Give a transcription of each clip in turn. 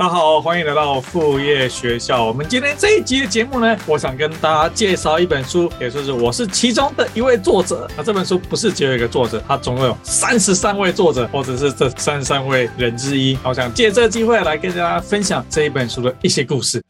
大家好，欢迎来到副业学校。我们今天这一集的节目呢，我想跟大家介绍一本书，也就是我是其中的一位作者。那这本书不是只有一个作者，它总共有三十三位作者，或者是这三十三位人之一。我想借这个机会来跟大家分享这一本书的一些故事。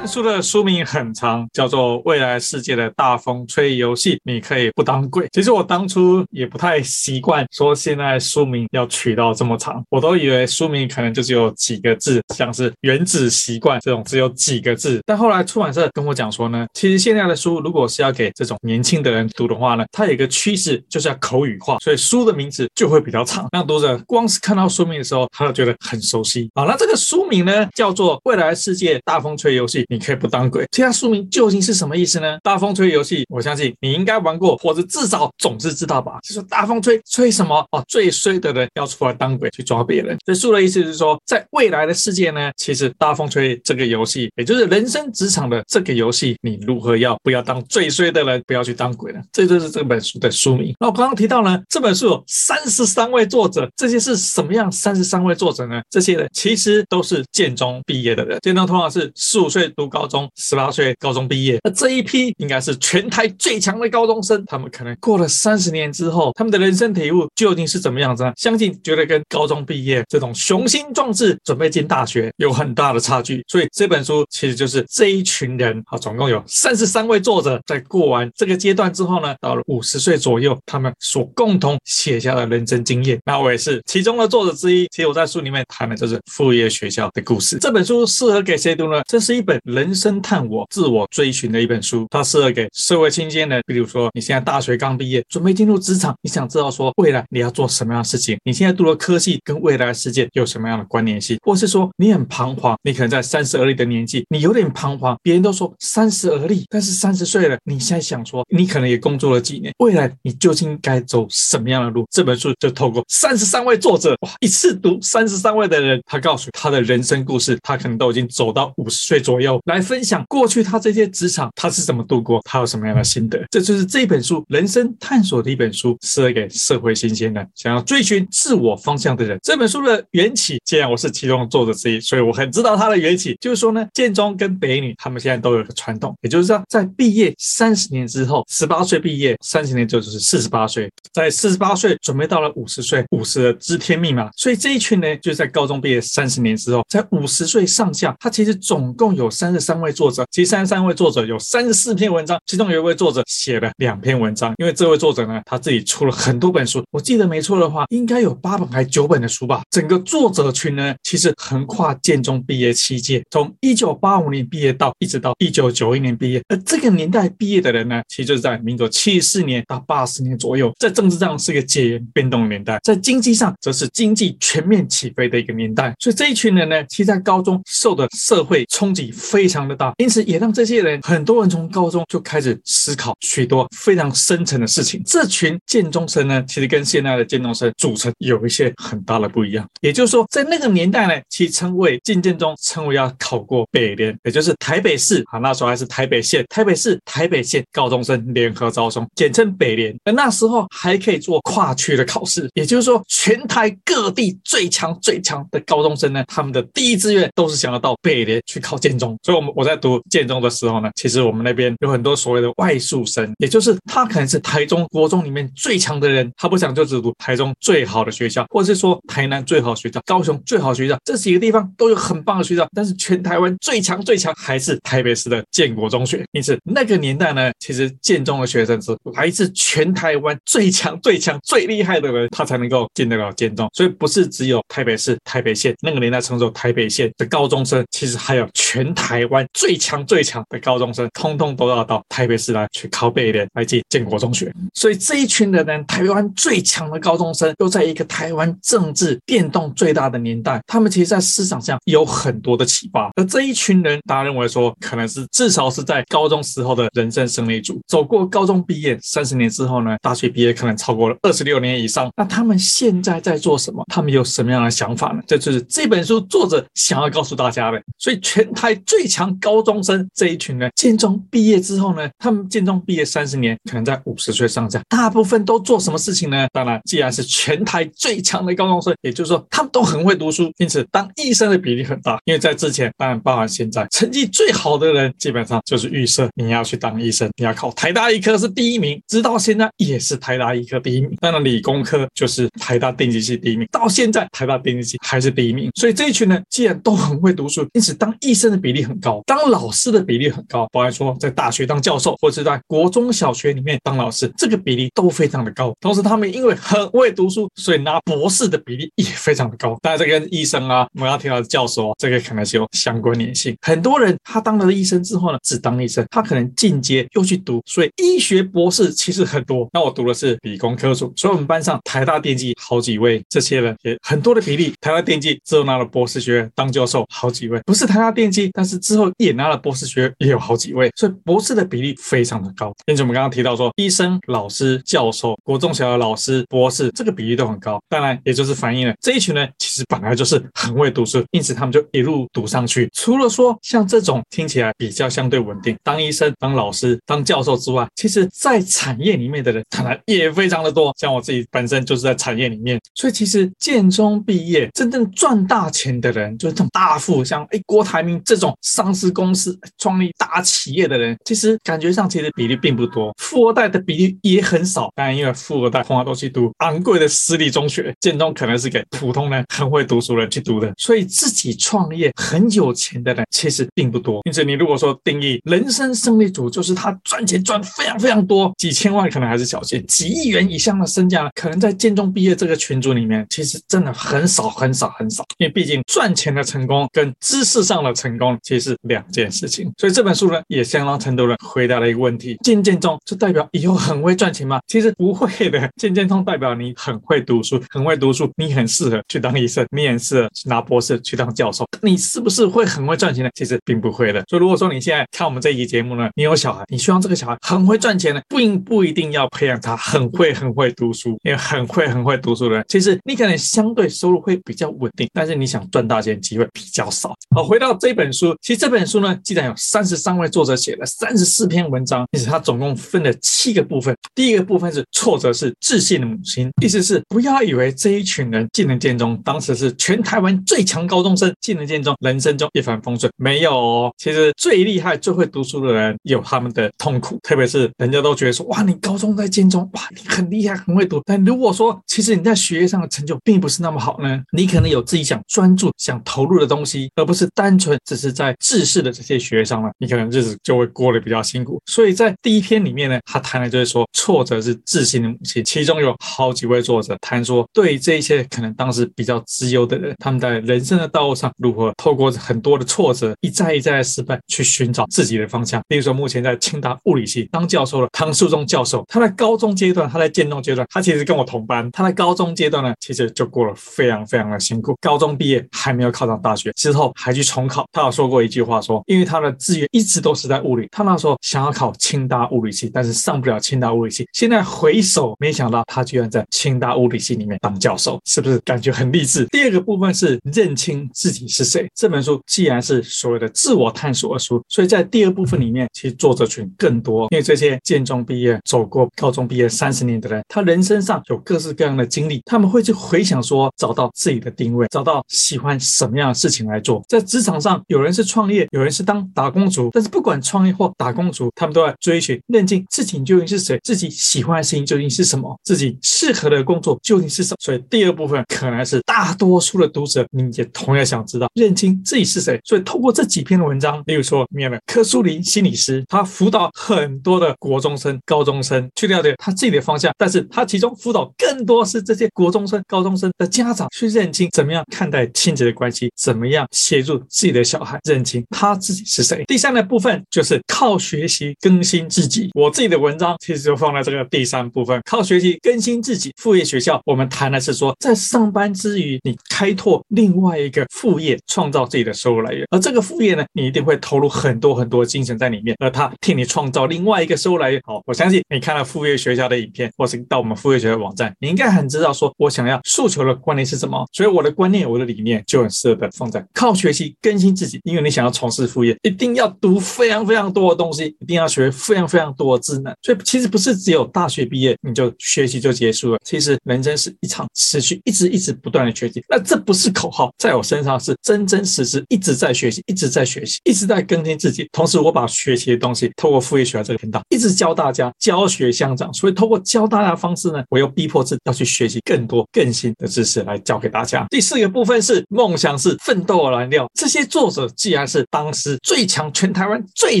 书的书名很长，叫做《未来世界的大风吹游戏》，你可以不当鬼。其实我当初也不太习惯说现在书名要取到这么长，我都以为书名可能就只有几个字，像是《原子习惯》这种只有几个字。但后来出版社跟我讲说呢，其实现在的书如果是要给这种年轻的人读的话呢，它有一个趋势就是要口语化，所以书的名字就会比较长，让读者光是看到书名的时候，他就觉得很熟悉。好，那这个书名呢叫做《未来世界大风吹游戏》，你。可以不当鬼，这样书名究竟是什么意思呢？大风吹游戏，我相信你应该玩过，或者至少总是知道吧？就是大风吹，吹什么？哦，最衰的人要出来当鬼去抓别人。这书的意思是说，在未来的世界呢，其实大风吹这个游戏，也就是人生职场的这个游戏，你如何要不要当最衰的人，不要去当鬼呢？这就是这本书的书名。那我刚刚提到呢，这本书有三十三位作者，这些是什么样？三十三位作者呢？这些人其实都是建中毕业的人，建中通常是十五岁读。高中十八岁高中毕业，那这一批应该是全台最强的高中生。他们可能过了三十年之后，他们的人生体悟究竟是怎么样子呢？相信绝对跟高中毕业这种雄心壮志准备进大学有很大的差距。所以这本书其实就是这一群人啊，总共有三十三位作者，在过完这个阶段之后呢，到了五十岁左右，他们所共同写下的人生经验。那我也是其中的作者之一。其实我在书里面谈的就是副业学校的故事。这本书适合给谁读呢？这是一本人。人生探我、自我追寻的一本书，它适合给社会新鲜人。比如说，你现在大学刚毕业，准备进入职场，你想知道说未来你要做什么样的事情？你现在读的科技跟未来的世界有什么样的关联性？或是说你很彷徨，你可能在三十而立的年纪，你有点彷徨。别人都说三十而立，但是三十岁了，你现在想说，你可能也工作了几年，未来你究竟该走什么样的路？这本书就透过三十三位作者，哇，一次读三十三位的人，他告诉他的人生故事，他可能都已经走到五十岁左右来。分享过去他这些职场他是怎么度过，他有什么样的心得，这就是这本书人生探索的一本书，适合给社会新鲜人，想要追寻自我方向的人。这本书的缘起，既然我是其中的作者之一，所以我很知道它的缘起，就是说呢，建中跟北女他们现在都有个传统，也就是说，在毕业三十年之后，十八岁毕业，三十年之后就是四十八岁，在四十八岁准备到了五十岁，五十的知天命嘛，所以这一群呢，就是在高中毕业三十年之后，在五十岁上下，他其实总共有三十。三位作者，其实三十三位作者有三十四篇文章，其中有一位作者写了两篇文章。因为这位作者呢，他自己出了很多本书，我记得没错的话，应该有八本还九本的书吧。整个作者群呢，其实横跨建中毕业七届，从一九八五年毕业到一直到一九九一年毕业。而这个年代毕业的人呢，其实就是在民国七十四年到八十年左右，在政治上是一个解严变动的年代，在经济上则是经济全面起飞的一个年代。所以这一群人呢，其实在高中受的社会冲击非。非常的大，因此也让这些人很多人从高中就开始思考许多非常深层的事情。这群建中生呢，其实跟现在的建中生组成有一些很大的不一样。也就是说，在那个年代呢，其称为进建中，称为要考过北联，也就是台北市啊，那时候还是台北县，台北市台北县高中生联合招生，简称北联。而那时候还可以做跨区的考试，也就是说，全台各地最强最强的高中生呢，他们的第一志愿都是想要到北联去考建中，所以我。我在读建中的时候呢，其实我们那边有很多所谓的外宿生，也就是他可能是台中国中里面最强的人，他不想就只读台中最好的学校，或者是说台南最好学校、高雄最好学校，这几个地方都有很棒的学校，但是全台湾最强最强还是台北市的建国中学。因此那个年代呢，其实建中的学生是来自全台湾最强最强最厉害的人，他才能够进得了建中。所以不是只有台北市、台北县那个年代称作台北县的高中生，其实还有全台台湾。最强最强的高中生，通通都要到台北市来去考北联，来进建国中学。所以这一群的人，台湾最强的高中生，都在一个台湾政治变动最大的年代，他们其实在思想上有很多的启发。而这一群人，大家认为说，可能是至少是在高中时候的人生胜利组，走过高中毕业三十年之后呢，大学毕业可能超过了二十六年以上。那他们现在在做什么？他们有什么样的想法呢？这就是这本书作者想要告诉大家的。所以全台最强。强高中生这一群人，建中毕业之后呢，他们建中毕业三十年，可能在五十岁上下，大部分都做什么事情呢？当然，既然是全台最强的高中生，也就是说他们都很会读书，因此当医生的比例很大。因为在之前，当然包含现在，成绩最好的人基本上就是预设你要去当医生，你要考台大医科是第一名，直到现在也是台大医科第一名。当然，理工科就是台大电机系第一名，到现在台大电机系还是第一名。所以这一群人既然都很会读书，因此当医生的比例很高，高当老师的比例很高。包含说在大学当教授，或者是在国中小学里面当老师，这个比例都非常的高。同时，他们因为很会读书，所以拿博士的比例也非常的高。当然，这跟医生啊，我们要提到的教授啊，这个可能是有相关联性。很多人他当了医生之后呢，只当医生，他可能进阶又去读，所以医学博士其实很多。那我读的是理工科组，所以我们班上台大电机好几位，这些人也很多的比例。台大电机之后拿了博士学位当教授好几位，不是台大电机，但是之后也拿了博士学位也有好几位，所以博士的比例非常的高。因此我们刚刚提到说，医生、老师、教授、国中小的老师、博士，这个比例都很高。当然，也就是反映了这一群人其实本来就是很会读书，因此他们就一路读上去。除了说像这种听起来比较相对稳定，当医生、当老师、当教授之外，其实在产业里面的人当然也非常的多。像我自己本身就是在产业里面，所以其实建中毕业真正赚大钱的人，就是这种大富，像哎郭台铭这种上市公司创立大企业的人，其实感觉上其实比例并不多。富二代的比例也很少，当然因为富二代通常都去读昂贵的私立中学，建中可能是给普通人很会读书人去读的，所以自己创业很有钱的人其实并不多。因此，你如果说定义人生胜利组，就是他赚钱赚非常非常多，几千万可能还是小钱，几亿元以上的身价，可能在建中毕业这个群组里面，其实真的很少很少很少。因为毕竟赚钱的成功跟知识上的成功其实是两件事情。所以这本书呢，也相当程度的回答了一个问题：进建中就代表以后很会赚钱吗？其实不会的，进建中代表你很会读书，很会读书，你很适合去当医生，你很适合去拿博士去当教授。你是不是会很会赚钱呢？其实并不会的。所以如果说你现在看我们这一集节目呢，你有小孩，你希望这个小孩很会赚钱呢，并不一定要培养他很会很会读书，因为很会很会读书的人，其实你可能相对收入会比较稳定，但是你想赚大钱机会比较少。好，回到这本书，其这本书呢，既然有三十三位作者写了三十四篇文章，其实它总共分了七个部分。第一个部分是挫折是自信的母亲，意思是不要以为这一群人进了建中，当时是全台湾最强高中生进了建中，人生中一帆风顺，没有哦。其实最厉害、最会读书的人有他们的痛苦，特别是人家都觉得说，哇，你高中在建中，哇，你很厉害、很会读。但如果说其实你在学业上的成就并不是那么好呢，你可能有自己想专注、想投入的东西，而不是单纯只是在知识的这些学生呢，你可能日子就会过得比较辛苦。所以在第一篇里面呢，他谈的就是说，挫折是自信的母亲。其中有好几位作者谈说，对这些可能当时比较自由的人，他们在人生的道路上如何透过很多的挫折，一再一再的失败，去寻找自己的方向。比如说，目前在清大物理系当教授的唐树忠教授，他在高中阶段，他在建中阶段，他其实跟我同班。他在高中阶段呢，其实就过了非常非常的辛苦。高中毕业还没有考上大学，之后还去重考。他有说过一句句话说，因为他的志愿一直都是在物理，他那时候想要考清大物理系，但是上不了清大物理系。现在回首，没想到他居然在清大物理系里面当教授，是不是感觉很励志？第二个部分是认清自己是谁。这本书既然是所谓的自我探索的书，所以在第二部分里面，其实作者群更多，因为这些建中毕业、走过高中毕业三十年的人，他人生上有各式各样的经历，他们会去回想说，找到自己的定位，找到喜欢什么样的事情来做。在职场上，有人是创创业，有人是当打工族，但是不管创业或打工族，他们都在追寻认清自己究竟是谁，自己喜欢的事情究竟是什么，自己适合的工作究竟是什么。所以第二部分可能是大多数的读者，你也同样想知道认清自己是谁。所以透过这几篇的文章，例如说，里面的柯苏林心理师，他辅导很多的国中生、高中生去了解他自己的方向，但是他其中辅导更多是这些国中生、高中生的家长去认清怎么样看待亲子的关系，怎么样协助自己的小孩认清他自己是谁。第三个部分就是靠学习更新自己。我自己的文章其实就放在这个第三部分，靠学习更新自己。副业学校，我们谈的是说，在上班之余，你开拓另外一个副业，创造自己的收入来源。而这个副业呢，你一定会投入很多很多精神在里面，而他替你创造另外一个收入来源。好，我相信你看了副业学校的影片，或是到我们副业学校网站，你应该很知道说，我想要诉求的观念是什么。所以我的观念，我的理念就很适合放在靠学习更新自己，因为你想要从事副业，一定要读非常非常多的东西，一定要学非常非常多的智能。所以其实不是只有大学毕业你就学习就结束了，其实人生是一场持续一直一直不断的学习。那这不是口号，在我身上是真真实实一直在学习，一直在学习，一直在更新自己。同时，我把学习的东西透过副业学这个频道一直教大家，教学相长。所以，透过教大家的方式呢，我又逼迫自己要去学习更多更新的知识来教给大家。第四个部分是梦想是奋斗的燃料。这些作者既然是是当时最强全台湾最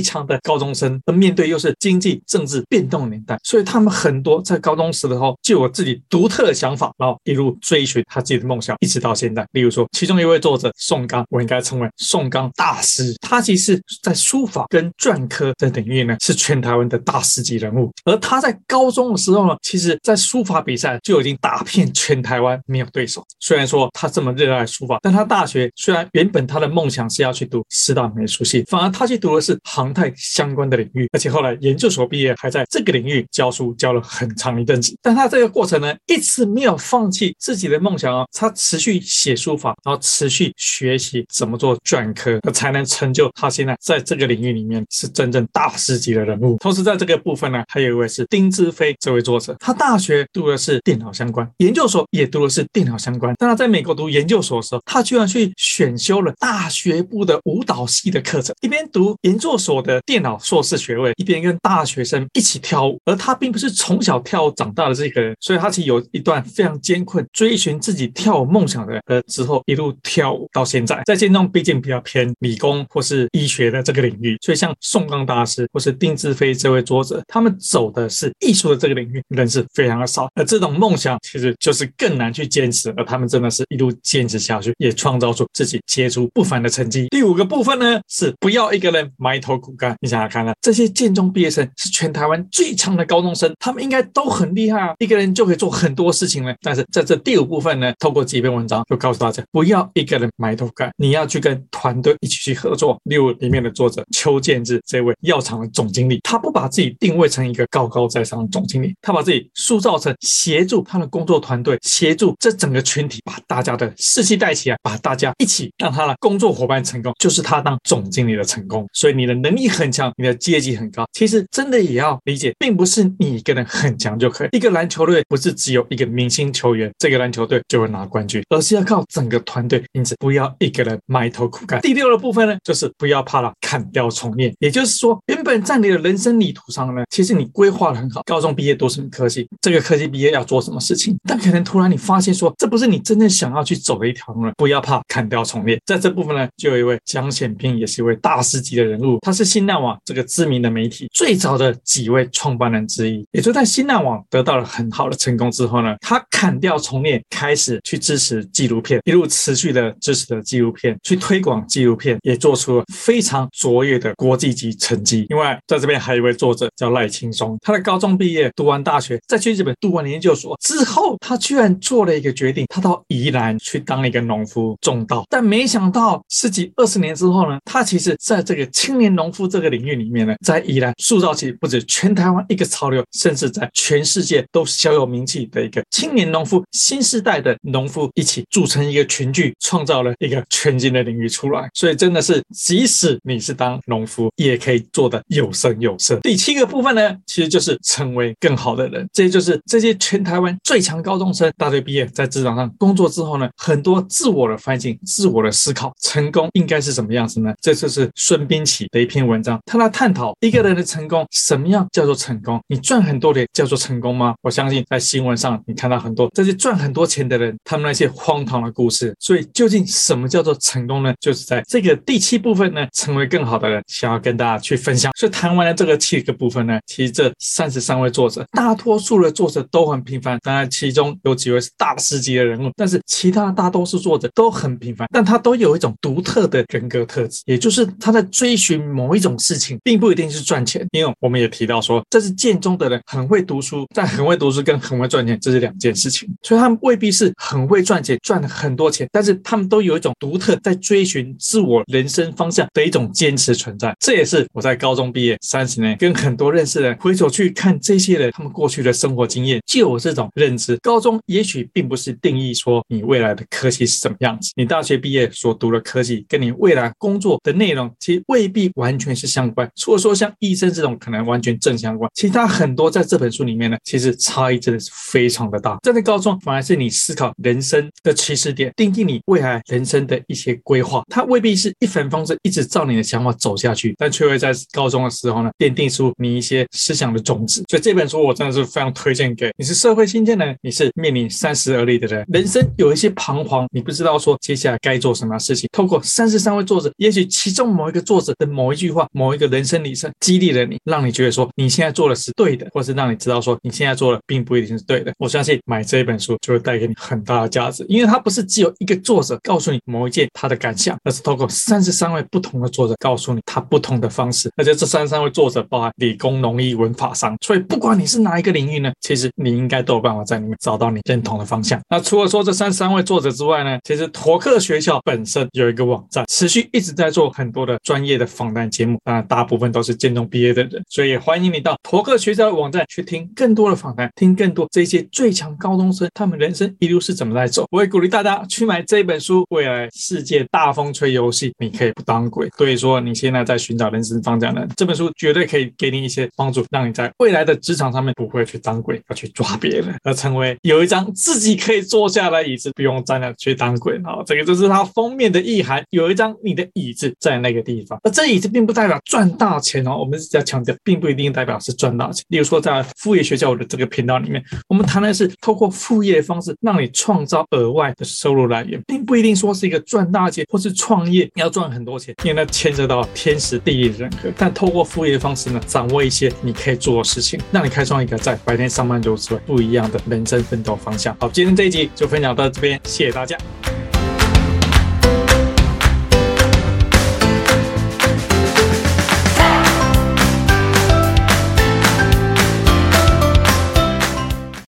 强的高中生，而面对又是经济政治变动年代，所以他们很多在高中时的时候就有自己独特的想法，然后一路追寻他自己的梦想，一直到现在。例如说，其中一位作者宋刚，我应该称为宋刚大师，他其实在书法跟篆刻的领域呢，是全台湾的大师级人物。而他在高中的时候呢，其实在书法比赛就已经打遍全台湾，没有对手。虽然说他这么热爱书法，但他大学虽然原本他的梦想是要去读师大美术系，反而他去读的是航太相关的领域，而且后来研究所毕业，还在这个领域教书教了很长一阵子。但他这个过程呢，一直没有放弃自己的梦想哦，他持续写书法，然后持续学习怎么做篆刻，才能成就他现在在这个领域里面是真正大师级的人物。同时，在这个部分呢，还有一位是丁志飞这位作者，他大学读的是电脑相关，研究所也读的是电脑相关。但他在美国读研究所的时候，他居然去选修了大学部的舞导系的课程，一边读研究所的电脑硕士学位，一边跟大学生一起跳舞。而他并不是从小跳舞长大的这个人，所以他其实有一段非常艰困追寻自己跳舞梦想的呃之后，一路跳舞到现在。在建中毕竟比较偏理工或是医学的这个领域，所以像宋刚大师或是丁志飞这位作者，他们走的是艺术的这个领域，人是非常的少。而这种梦想其实就是更难去坚持，而他们真的是一路坚持下去，也创造出自己杰出不凡的成绩。第五个部分呢，是不要一个人埋头苦干。你想想看呢，这些建中毕业生是全台湾最强的高中生，他们应该都很厉害啊，一个人就可以做很多事情了。但是在这第五部分呢，透过几篇文章就告诉大家，不要一个人埋头干，你要去跟团队一起去合作。例如里面的作者邱建志这位药厂的总经理，他不把自己定位成一个高高在上的总经理，他把自己塑造成协助他的工作团队，协助这整个群体，把大家的士气带起来，把大家一起让他的工作伙伴成功，就是他当总经理的成功。所以你的能力很强，你的阶级很高，其实真的也要理解，并不是你一个人很强就可以。一个篮球队不是只有一个明星球员，这个篮球队就会拿冠军，而是要靠整个团队。因此，不要一个人埋头苦干。第六的部分呢，就是不要怕了，砍掉重练。也就是说，原本在你的人生旅途上呢，其实你规划得很好，高中毕业读什么科系，这个科系毕业要做什么事情，但可能突然你发现说，这不是你真正想要去走的一条路了。不要怕，砍掉重练。在这部分呢，就有一位蒋显彬，也是一位大师级的人物，他是新浪网这个知名的媒体最早的几位创办人之一。也就在新浪网得到了很好的成功之后呢，他砍掉重练，开始去支持纪录片，一路持续的支持的纪录片，去推广纪录片，也做出了非常卓越的国际级成绩。另外，在这边还有一位作者叫赖青松，他的高中毕业，读完大学，再去日本读完研究所之后，他居然做了一个决定，他到宜兰去当一个农夫种稻。但没想到十几二十年之之后呢，他其实在这个青年农夫这个领域里面呢，在宜兰塑造起不止全台湾一个潮流，甚至在全世界都小有名气的一个青年农夫，新时代的农夫一起组成一个群聚，创造了一个全新的领域出来。所以真的是，即使你是当农夫，也可以做得有声有色。第七个部分呢，其实就是成为更好的人。这就是这些全台湾最强高中生大学毕业，在职场上工作之后呢，很多自我的反省、自我的思考，成功应该是什么样样子呢？这就是孙斌启的一篇文章，他来探讨一个人的成功，什么样叫做成功？你赚很多钱叫做成功吗？我相信在新闻上你看到很多这些赚很多钱的人，他们那些荒唐的故事。所以究竟什么叫做成功呢？就是在这个第七部分呢，成为更好的人，想要跟大家去分享。所以谈完了这个七个部分呢，其实这三十三位作者，大多数的作者都很平凡，当然其中有几位是大师级的人物，但是其他大多数作者都很平凡，但他都有一种独特的人格特质，也就是他在追寻某一种事情，并不一定是赚钱。因为我们也提到说，这是建中的人很会读书，但很会读书跟很会赚钱这是两件事情，所以他们未必是很会赚钱，赚了很多钱，但是他们都有一种独特在追寻自我人生方向的一种坚持存在。这也是我在高中毕业三十年，跟很多认识人回首去看这些人，他们过去的生活经验，就有这种认知。高中也许并不是定义说你未来的科技是什么样子，你大学毕业所读的科技跟你未来来工作的内容其实未必完全是相关。除了说像医生这种可能完全正相关，其他很多在这本书里面呢，其实差异真的是非常的大。站在高中反而是你思考人生的起始点，定义你未来人生的一些规划，它未必是一帆风顺，一直照你的想法走下去，但却会在高中的时候呢，奠定出你一些思想的种子。所以这本书我真的是非常推荐给你是社会新鲜人，你是面临三十而立的人，人生有一些彷徨，你不知道说接下来该做什么事情。透过三十三位作者，也许其中某一个作者的某一句话、某一个人生里程激励了你，让你觉得说你现在做的是对的，或是让你知道说你现在做的并不一定是对的。我相信买这一本书就会带给你很大的价值，因为它不是只有一个作者告诉你某一件他的感想，而是透过三十三位不同的作者告诉你他不同的方式，而且这三十三位作者包含理工、农艺、文、法、商，所以不管你是哪一个领域呢，其实你应该都有办法在里面找到你认同的方向。那除了说这三十三位作者之外呢，其实托克学校本身有一个网站，持续一直在做很多的专业的访谈节目，当然大部分都是建中毕业的人，所以也欢迎你到陀克学校的网站去听更多的访谈，听更多这些最强高中生他们人生一路是怎么在走。我会鼓励大家去买这本书，未来世界大风吹游戏，你可以不当鬼。所以说你现在在寻找人生方向的这本书，绝对可以给你一些帮助，让你在未来的职场上面不会去当鬼，要去抓别人，而成为有一张自己可以坐下来椅子，不用站着去当鬼。好，这个就是它封面的意涵，有一张你的椅子在那个地方。而这椅子并不代表赚大钱哦，我们是在强调，并不一定代表是赚大钱。例如说，在副业学校的这个频道里面，我们谈的是透过副业的方式，让你创造额外的收入来源，并不一定说是一个赚大钱或是创业你要赚很多钱，因为那牵扯到天时地利人和。但透过副业的方式呢，掌握一些你可以做的事情，让你开创一个在白天上班族之外不一样的人生奋斗方向。好，今天这一集就分享到这边，谢谢大家。